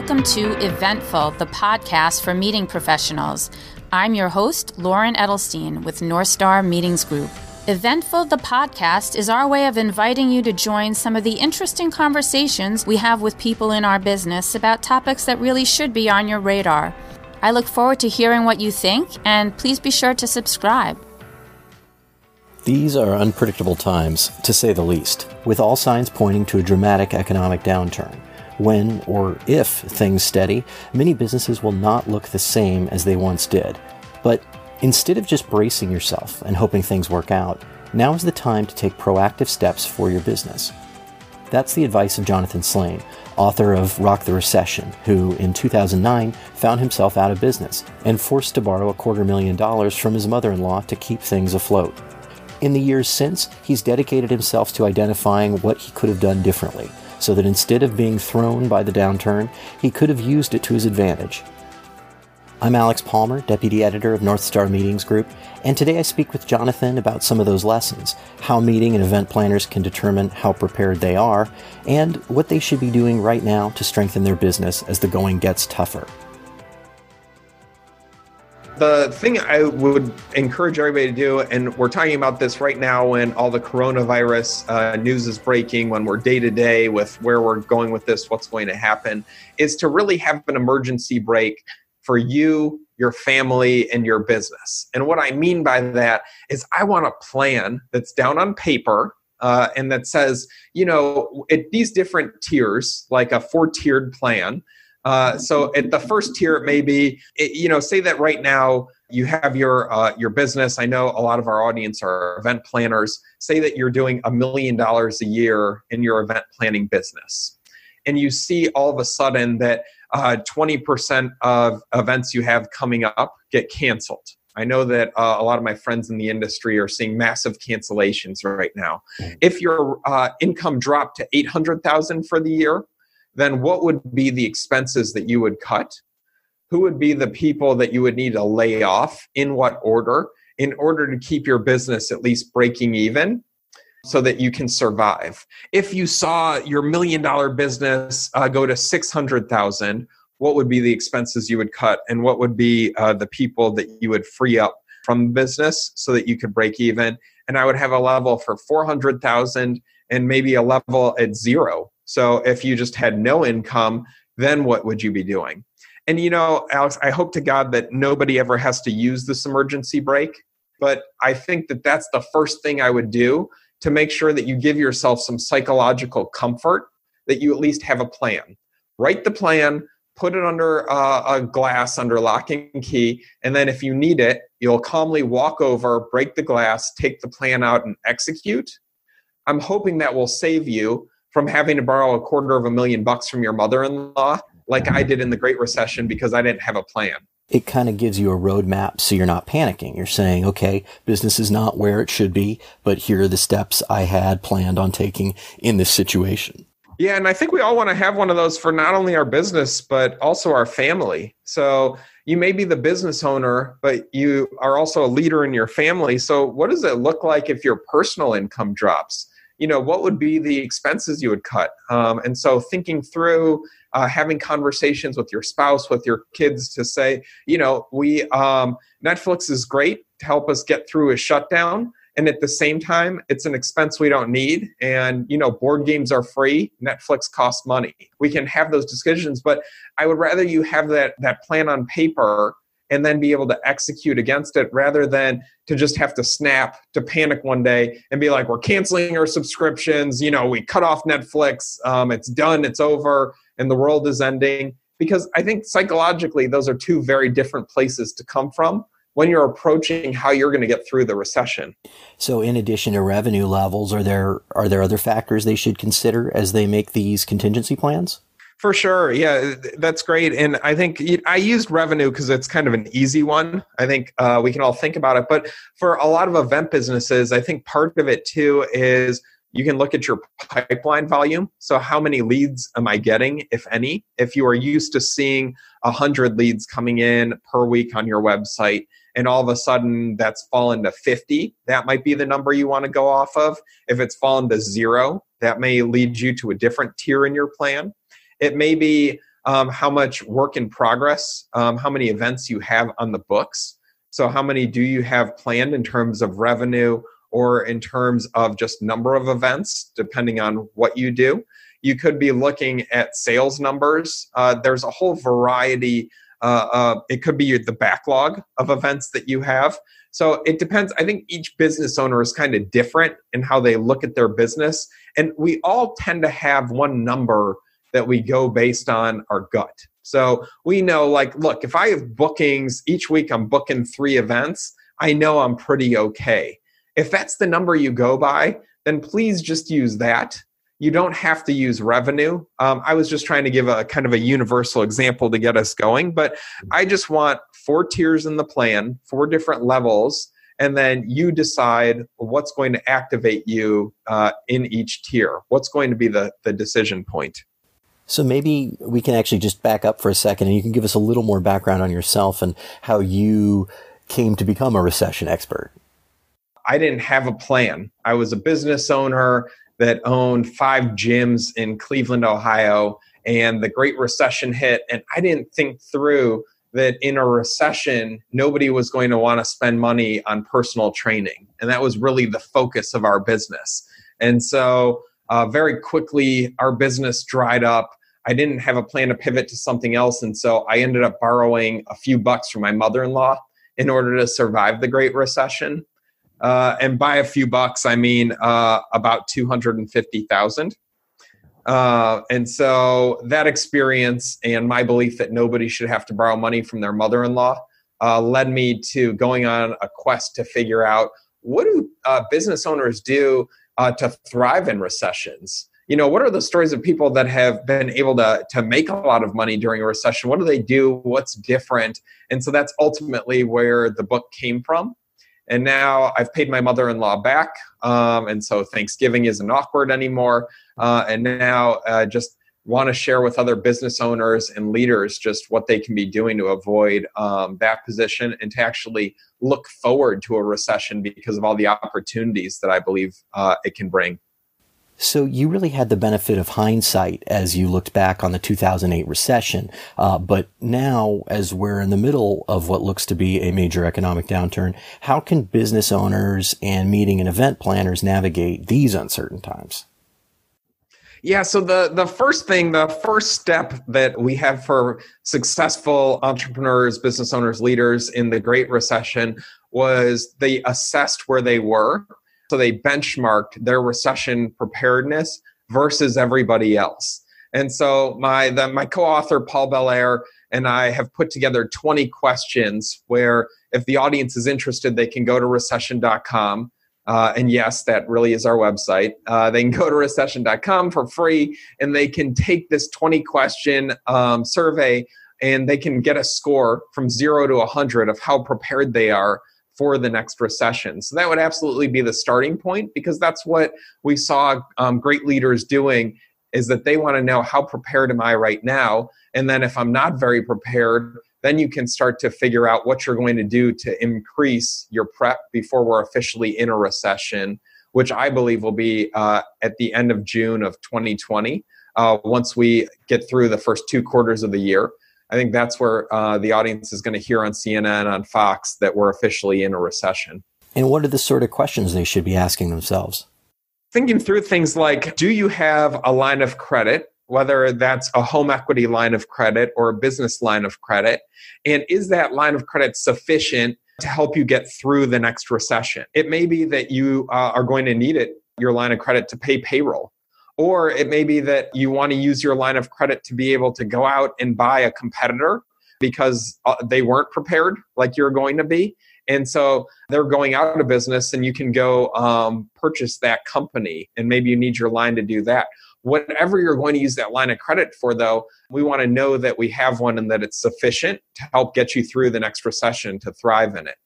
Welcome to Eventful, the podcast for meeting professionals. I'm your host, Lauren Edelstein with Northstar Meetings Group. Eventful, the podcast, is our way of inviting you to join some of the interesting conversations we have with people in our business about topics that really should be on your radar. I look forward to hearing what you think, and please be sure to subscribe. These are unpredictable times, to say the least, with all signs pointing to a dramatic economic downturn. When or if things steady, many businesses will not look the same as they once did. But instead of just bracing yourself and hoping things work out, now is the time to take proactive steps for your business. That's the advice of Jonathan Slain, author of Rock the Recession, who in 2009 found himself out of business and forced to borrow a quarter million dollars from his mother in law to keep things afloat. In the years since, he's dedicated himself to identifying what he could have done differently so that instead of being thrown by the downturn, he could have used it to his advantage. I'm Alex Palmer, Deputy Editor of Northstar Meetings Group, and today I speak with Jonathan about some of those lessons, how meeting and event planners can determine how prepared they are, and what they should be doing right now to strengthen their business as the going gets tougher the thing I would encourage everybody to do, and we're talking about this right now when all the coronavirus uh, news is breaking, when we're day to day with where we're going with this, what's going to happen, is to really have an emergency break for you, your family, and your business. And what I mean by that is I want a plan that's down on paper. Uh, and that says, you know, at these different tiers, like a four tiered plan, uh, so at the first tier, it may be, you know, say that right now you have your uh, your business. I know a lot of our audience are event planners. Say that you're doing a million dollars a year in your event planning business, and you see all of a sudden that uh, 20% of events you have coming up get canceled. I know that uh, a lot of my friends in the industry are seeing massive cancellations right now. Mm. If your uh, income dropped to 800,000 for the year, then what would be the expenses that you would cut? Who would be the people that you would need to lay off? In what order? In order to keep your business at least breaking even so that you can survive. If you saw your million dollar business uh, go to 600,000, what would be the expenses you would cut and what would be uh, the people that you would free up from the business so that you could break even? And I would have a level for 400,000 and maybe a level at zero so if you just had no income, then what would you be doing? And you know, Alex, I hope to God that nobody ever has to use this emergency break, but I think that that's the first thing I would do to make sure that you give yourself some psychological comfort that you at least have a plan. Write the plan, put it under uh, a glass under lock and key, and then if you need it, you'll calmly walk over, break the glass, take the plan out, and execute. I'm hoping that will save you from having to borrow a quarter of a million bucks from your mother-in-law like I did in the Great Recession because I didn't have a plan. It kind of gives you a roadmap so you're not panicking. You're saying, okay, business is not where it should be, but here are the steps I had planned on taking in this situation. Yeah, and I think we all want to have one of those for not only our business, but also our family. So you may be the business owner, but you are also a leader in your family. So, what does it look like if your personal income drops? You know what would be the expenses you would cut? Um, and so thinking through uh, having conversations with your spouse with your kids to say you know we um, netflix is great to help us get through a shutdown and at the same time it's an expense we don't need. And you know board games are free netflix costs money. We can have those decisions but i would rather you have that that plan on paper and then be able to execute against it rather than to just have to snap to panic one day and be like we're canceling our subscriptions. You know we cut off netflix. Um, it's done. It's over. And the world is ending. Because i think psychologically those are two very different places to come from when you're approaching how you're going to get through the recession. So in addition to revenue levels are there are there other factors they should consider as they make these contingency plans? For sure. Yeah, that's great. And I think I used revenue because it's kind of an easy one. I think uh, we can all think about it. But for a lot of event businesses, I think part of it too is you can look at your pipeline volume. So, how many leads am I getting, if any? If you are used to seeing 100 leads coming in per week on your website, and all of a sudden that's fallen to 50, that might be the number you want to go off of. If it's fallen to zero, that may lead you to a different tier in your plan. It may be um, how much work in progress, um, how many events you have on the books. So, how many do you have planned in terms of revenue or in terms of just number of events, depending on what you do? You could be looking at sales numbers. Uh, there's a whole variety. Uh, uh, it could be the backlog of events that you have. So it depends. I think each business owner is kind of different in how they look at their business. And we all tend to have one number that we go based on our gut. So we know, like, look, if I have bookings each week, I'm booking three events, I know I'm pretty okay. If that's the number you go by, then please just use that. You don't have to use revenue. Um, I was just trying to give a kind of a universal example to get us going, but I just want four tiers in the plan, four different levels, and then you decide what's going to activate you uh, in each tier. What's going to be the, the decision point? So maybe we can actually just back up for a second and you can give us a little more background on yourself and how you came to become a recession expert. I didn't have a plan. I was a business owner that owned five gyms in Cleveland, Ohio, and the Great Recession hit. And I didn't think through that in a recession, nobody was going to want to spend money on personal training. And that was really the focus of our business. And so, uh, very quickly, our business dried up. I didn't have a plan to pivot to something else. And so I ended up borrowing a few bucks from my mother in law in order to survive the Great Recession. Uh, and by a few bucks, I mean uh, about 250,000. Uh, and so that experience and my belief that nobody should have to borrow money from their mother in law uh, led me to going on a quest to figure out what do uh, business owners do uh, to thrive in recessions? You know what are the stories of people that have been able to to make a lot of money during a recession? What do they do? What's different? And so that's ultimately where the book came from. And now i've paid my mother-in-law back um, and so thanksgiving isn't awkward anymore. Uh, and now uh, just want to share with other business owners and leaders just what they can be doing to avoid um, that position and to actually look forward to a recession because of all the opportunities that i believe uh, it can bring so you really had the benefit of hindsight as you looked back on the 2008 recession. Uh, but now, as we're in the middle of what looks to be a major economic downturn, how can business owners and meeting and event planners navigate these uncertain times? Yeah, so the the first thing, the first step that we have for successful entrepreneurs, business owners, leaders in the Great Recession was they assessed where they were so they benchmarked their recession preparedness versus everybody else. And so my the, my co-author Paul Belair and I have put together 20 questions where if the audience is interested, they can go to recession.com. Uh, and yes, that really is our website. Uh, they can go to recession.com for free and they can take this 20 question um, survey and they can get a score from zero to 100 of how prepared they are for the next recession. So that would absolutely be the starting point because that's what we saw um, great leaders doing is that they want to know how prepared am I right now? And then if I'm not very prepared, then you can start to figure out what you're going to do to increase your prep before we're officially in a recession, which I believe will be uh, at the end of June of 2020. Uh, once we get through the first two quarters of the year. I think that's where uh, the audience is going to hear on CNN, on Fox, that we're officially in a recession. And what are the sort of questions they should be asking themselves? Thinking through things like Do you have a line of credit, whether that's a home equity line of credit or a business line of credit? And is that line of credit sufficient to help you get through the next recession? It may be that you uh, are going to need it, your line of credit, to pay payroll or it may be that you want to use your line of credit to be able to go out and buy a competitor because uh, they weren't prepared like you're going to be. And so they're going out of business, and you can go um, purchase that company, and maybe you need your line to do that. Whatever you're going to use that line of credit for, though, we want to know that we have one and that it's sufficient to help get you through the next recession to thrive in it.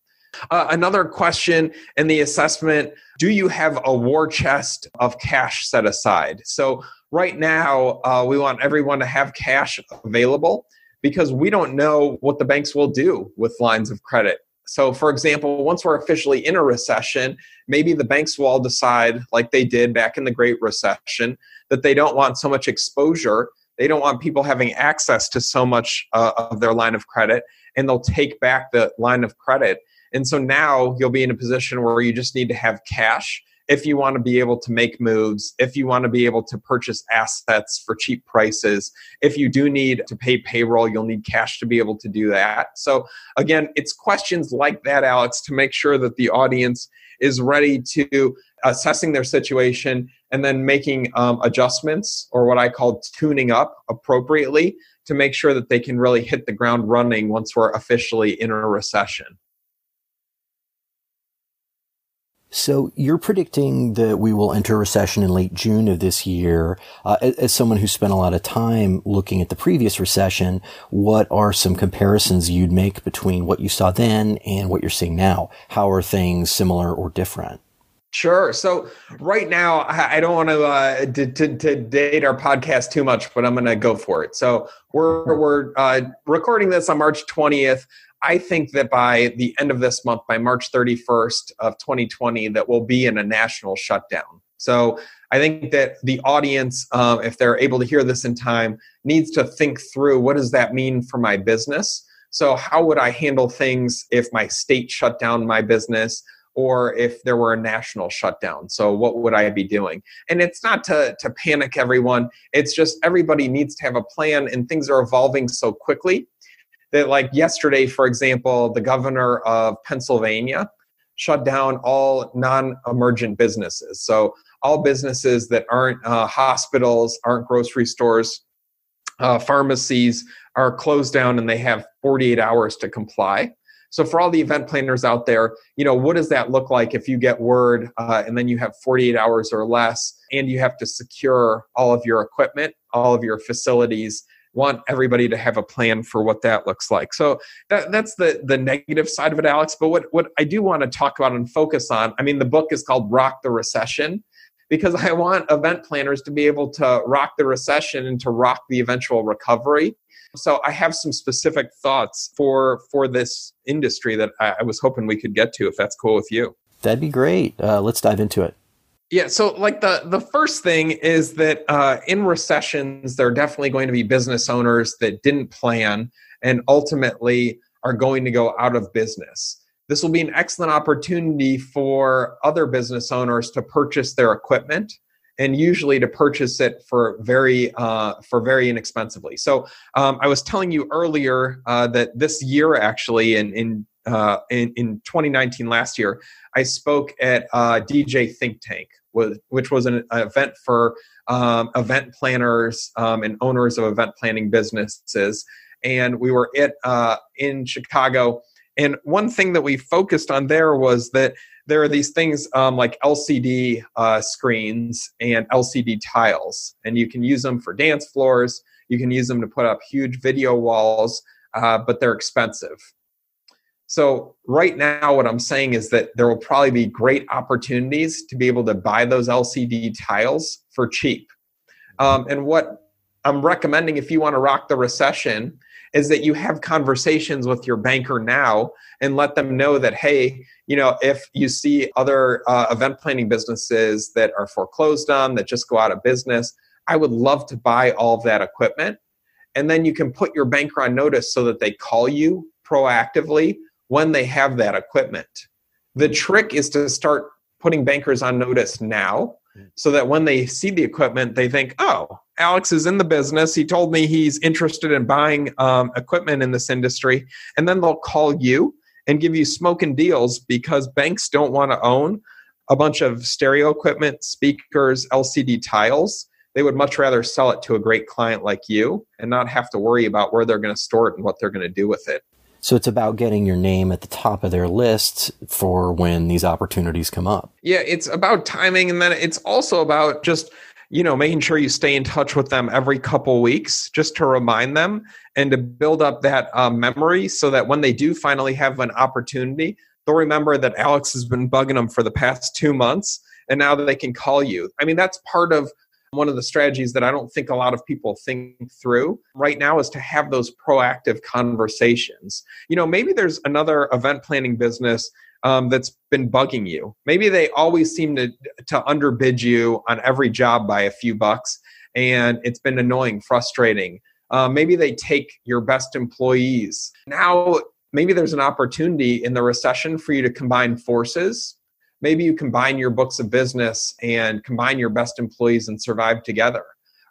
Uh, another question in the assessment Do you have a war chest of cash set aside? So, right now, uh, we want everyone to have cash available because we don't know what the banks will do with lines of credit. So, for example, once we're officially in a recession, maybe the banks will all decide, like they did back in the Great Recession, that they don't want so much exposure They don't want people having access to so much uh, of their line of credit, and they'll take back the line of credit. And so now you'll be in a position where you just need to have cash if you want to be able to make moves, if you want to be able to purchase assets for cheap prices, if you do need to pay payroll, you'll need cash to be able to do that. So, again, it's questions like that, Alex, to make sure that the audience is ready to assessing their situation and then making um, adjustments or what I call tuning up appropriately to make sure that they can really hit the ground running once we're officially in a recession. So you're predicting that we will enter recession in late June of this year. Uh, as someone who spent a lot of time looking at the previous recession, what are some comparisons you'd make between what you saw then and what you're seeing now? How are things similar or different? Sure. So right now, I don't want to, uh, to, to, to, date our podcast too much, but I'm going to go for it. So we're we're uh, recording this on March 20th. I think that by the end of this month, by March 31st of 2020, that we'll be in a national shutdown. So I think that the audience, um, if they're able to hear this in time, needs to think through what does that mean for my business. So how would I handle things if my state shut down my business? or if there were a national shutdown. So what would I be doing? And it's not to, to panic everyone. It's just everybody needs to have a plan and things are evolving so quickly that like yesterday for example the governor of pennsylvania shut down all non-emergent businesses. So all businesses that aren't uh, hospitals aren't grocery stores uh, pharmacies are closed down and they have 48 hours to comply. So for all the event planners out there you know what does that look like if you get word uh, and then you have 48 hours or less and you have to secure all of your equipment all of your facilities want everybody to have a plan for what that looks like. So that, that's the the negative side of it, Alex. But what what I do want to talk about and focus on, I mean, the book is called Rock the Recession because I want event planners to be able to rock the recession and to rock the eventual recovery. So I have some specific thoughts for for this industry that I, I was hoping we could get to, if that's cool with you. That'd be great. Uh, let's dive into it. Yeah, so like the the first thing is that uh, in recessions, there are definitely going to be business owners that didn't plan and ultimately are going to go out of business. This will be an excellent opportunity for other business owners to purchase their equipment and usually to purchase it for very uh, for very inexpensively. So um, I was telling you earlier uh, that this year actually in in, uh, in in 2019 last year I spoke at uh, DJ Think Tank, which was an event for um, event planners um, and owners of event planning businesses. And we were at uh, in Chicago. And one thing that we focused on there was that there are these things um, like LCD uh, screens and LCD tiles, and you can use them for dance floors. You can use them to put up huge video walls, uh, but they're expensive. So, right now, what I'm saying is that there will probably be great opportunities to be able to buy those LCD tiles for cheap. Um, and what I'm recommending if you want to rock the recession is that you have conversations with your banker now and let them know that, hey, you know, if you see other uh, event planning businesses that are foreclosed on, that just go out of business, I would love to buy all of that equipment. And then you can put your banker on notice so that they call you proactively when they have that equipment. The trick is to start putting bankers on notice now hmm. so that when they see the equipment, they think, oh, Alex is in the business. He told me he's interested in buying um, equipment in this industry. And then they'll call you and give you smoking deals because banks don't want to own a bunch of stereo equipment, speakers, LCD tiles. They would much rather sell it to a great client like you and not have to worry about where they're going to store it and what they're going to do with it. So it's about getting your name at the top of their list for when these opportunities come up. Yeah, it's about timing and then it's also about just you know making sure you stay in touch with them every couple weeks just to remind them and to build up that uh, memory so that when they do finally have an opportunity they'll remember that alex has been bugging them for the past two months and now that they can call you i mean that's part of one of the strategies that I don't think a lot of people think through right now is to have those proactive conversations. You know, maybe there's another event planning business um, that's been bugging you. Maybe they always seem to to underbid you on every job by a few bucks. and it's been annoying, frustrating. Uh, maybe they take your best employees. Now, maybe there's an opportunity in the recession for you to combine forces. Maybe you combine your books of business and combine your best employees and survive together.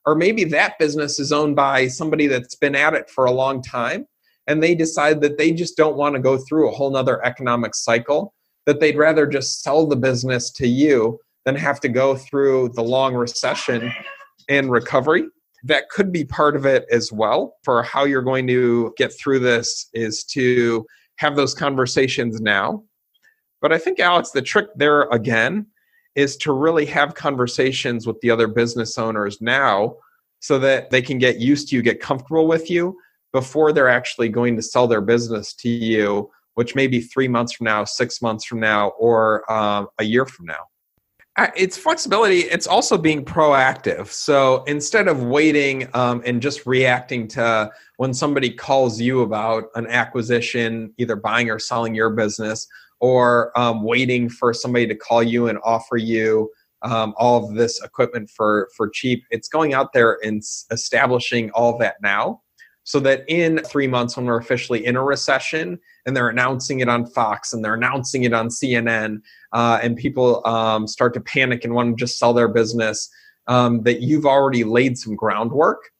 Or maybe that business is owned by somebody that's been at it for a long time and they decide that they just don't want to go through a whole nother economic cycle, that they'd rather just sell the business to you than have to go through the long recession and recovery. That could be part of it as well for how you're going to get through this is to have those conversations now. But I think, Alex, the trick there again is to really have conversations with the other business owners now so that they can get used to you, get comfortable with you before they're actually going to sell their business to you, which may be three months from now, six months from now, or um, a year from now. It's flexibility. It's also being proactive. So instead of waiting um, and just reacting to when somebody calls you about an acquisition either buying or selling your business or um, waiting for somebody to call you and offer you um, all of this equipment for for cheap it's going out there and establishing all that now so that in three months when we're officially in a recession and they're announcing it on fox and they're announcing it on cnn uh, and people um, start to panic and want to just sell their business, um, that you've already laid some groundwork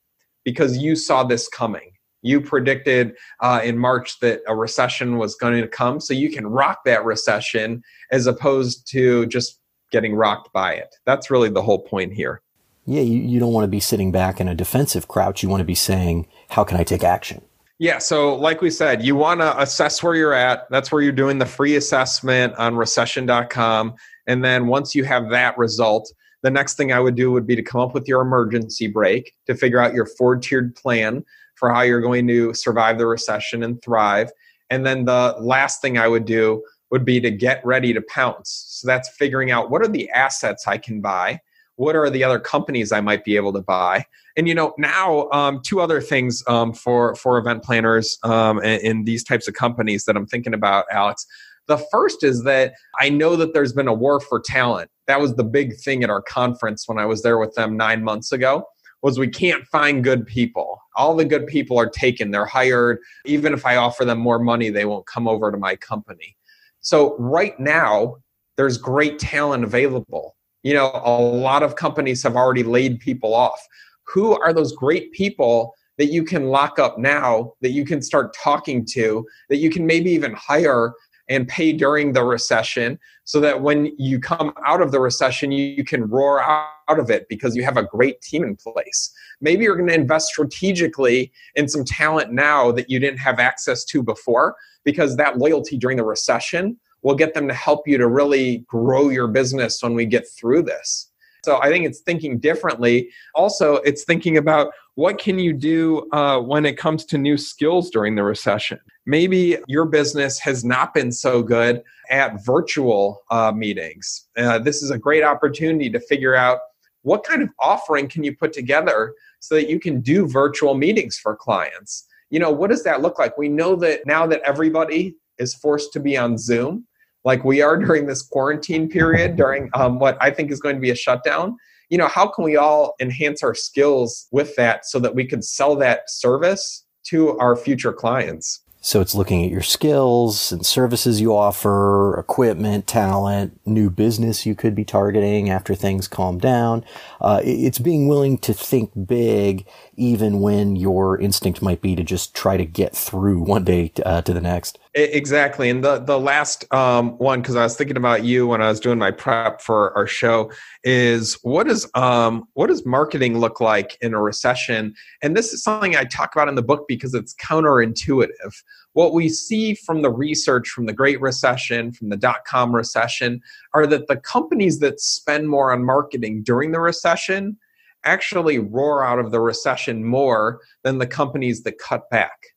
because you saw this coming. You predicted uh, in March that a recession was going to come, so you can rock that recession as opposed to just getting rocked by it. That's really the whole point here. Yeah, you, you don't want to be sitting back in a defensive crouch. You want to be saying, How can I take action? Yeah, so like we said, you want to assess where you're at. That's where you're doing the free assessment on recession.com. And then once you have that result, the next thing I would do would be to come up with your emergency break to figure out your four tiered plan for how you're going to survive the recession and thrive. And then the last thing I would do would be to get ready to pounce. So that's figuring out what are the assets I can buy what are the other companies I might be able to buy? And you know, now um, two other things um, for for event planners um, these types of companies that I'm thinking about, Alex. The first is that I know that there's been a war for talent. That was the big thing at our conference when I was there with them nine months ago. Was we can't find good people. All the good people are taken. They're hired. Even if I offer them more money, they won't come over to my company. So right now, there's great talent available you know a lot of companies have already laid people off who are those great people that you can lock up now that you can start talking to that you can maybe even hire and pay during the recession so that when you come out of the recession you, can roar out of it because you have a great team in place maybe you're going to invest strategically in some talent now that you didn't have access to before because that loyalty during the recession will get them to help you to really grow your business when we get through this. So I think it's thinking differently. Also, it's thinking about what can you do uh, when it comes to new skills during the recession. Maybe your business has not been so good at virtual uh, meetings. Uh, this is a great opportunity to figure out what kind of offering can you put together so that you can do virtual meetings for clients. You know, what does that look like? We know that now that everybody is forced to be on Zoom, like we are during this quarantine period, during um, what I think is going to be a shutdown, you know, how can we all enhance our skills with that so that we can sell that service to our future clients? So it's looking at your skills and services you offer, equipment, talent, new business you could be targeting after things calm down. Uh, it's being willing to think big, even when your instinct might be to just try to get through one day uh, to the next. Exactly. And the, the last um, one, because I was thinking about you when I was doing my prep for our show, is what is um, what does marketing look like in a recession? And this is something I talk about in the book because it's counterintuitive. What we see from the research from the Great Recession, from the dot com recession, are that the companies that spend more on marketing during the recession actually roar out of the recession more than the companies that cut back.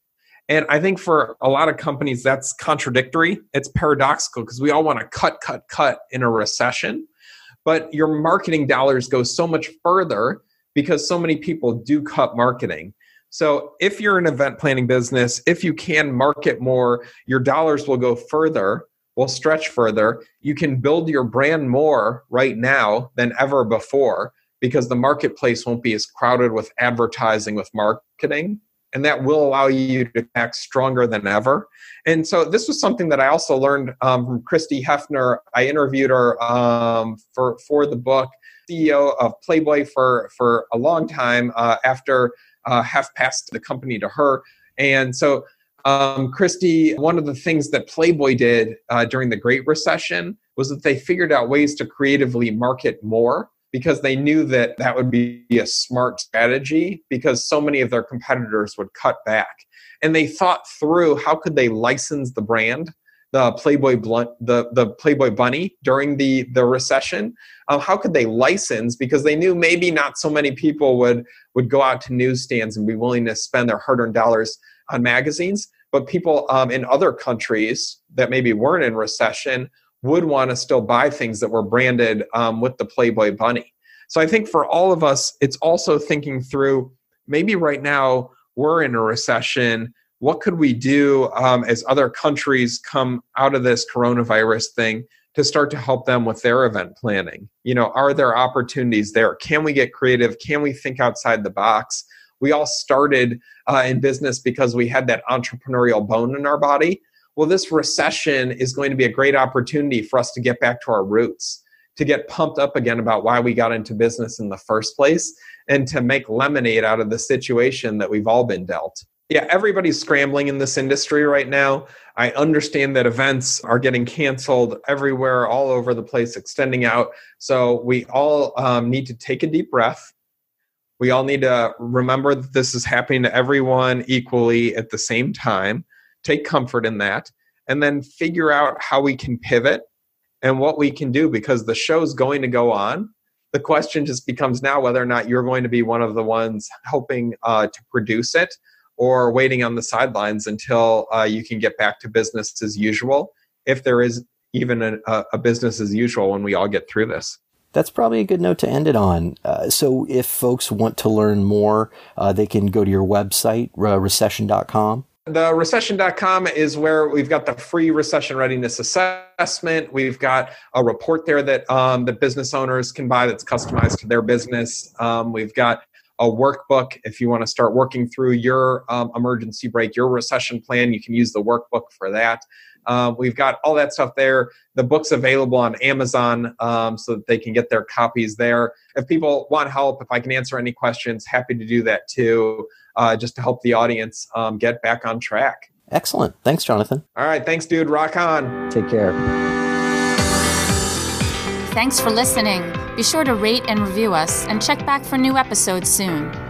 And I think for a lot of companies, that's contradictory. It's paradoxical because we all want to cut, cut, cut in a recession. But your marketing dollars go so much further because so many people do cut marketing. So if you're an event planning business, if you can market more, your dollars will go further, will stretch further. You can build your brand more right now than ever before because the marketplace won't be as crowded with advertising with marketing and that will allow you to act stronger than ever. And so this was something that I also learned um, from Christie Hefner. I interviewed her um, for for the book, CEO of Playboy for for a long time uh, after uh, Hef passed the company to her, and so. Um, Christie, one of the things that Playboy did uh, during the Great Recession was that they figured out ways to creatively market more because they knew that that would be a smart strategy because so many of their competitors would cut back. And they thought through how could they license the brand the playboy blunt the, the playboy bunny during the the recession? Um, how could they license? Because they knew maybe not so many people would would go out to newsstands and be willing to spend their hard-earned dollars on magazines. But people um, in other countries that maybe weren't in recession would want to still buy things that were branded um, with the Playboy bunny. So I think for all of us, it's also thinking through maybe right now we're in a recession. What could we do um, as other countries come out of this coronavirus thing to start to help them with their event planning? You know, are there opportunities there? Can we get creative? Can we think outside the box? We all started uh, in business because we had that entrepreneurial bone in our body well, this recession is going to be a great opportunity for us to get back to our roots, to get pumped up again about why we got into business in the first place, and to make lemonade out of the situation that we've all been dealt. Yeah, everybody's scrambling in this industry right now. I understand that events are getting canceled everywhere, all over the place, extending out. So we all um, need to take a deep breath. We all need to remember that this is happening to everyone equally at the same time take comfort in that, and then figure out how we can pivot and what we can do because the show's going to go on. The question just becomes now whether or not you're going to be one of the ones helping uh, to produce it or waiting on the sidelines until uh, you can get back to business as usual, if there is even a, a, business as usual when we all get through this. That's probably a good note to end it on. Uh, so, if folks want to learn more, uh, they can go to your website, uh, recession.com. The recession.com is where we've got the free recession readiness assessment. We've got a report there that um, that business owners can buy that's customized to their business. Um, we've got a workbook if you want to start working through your um, emergency break your recession plan. You can use the workbook for that. Um, we've got all that stuff there. The book's available on Amazon um, so that they can get their copies there. If people want help, if I can answer any questions, happy to do that too uh, just to help the audience um, get back on track. Excellent. Thanks, Jonathan. All right. Thanks, dude. Rock on. Take care. Thanks for listening. Be sure to rate and review us and check back for new episodes soon.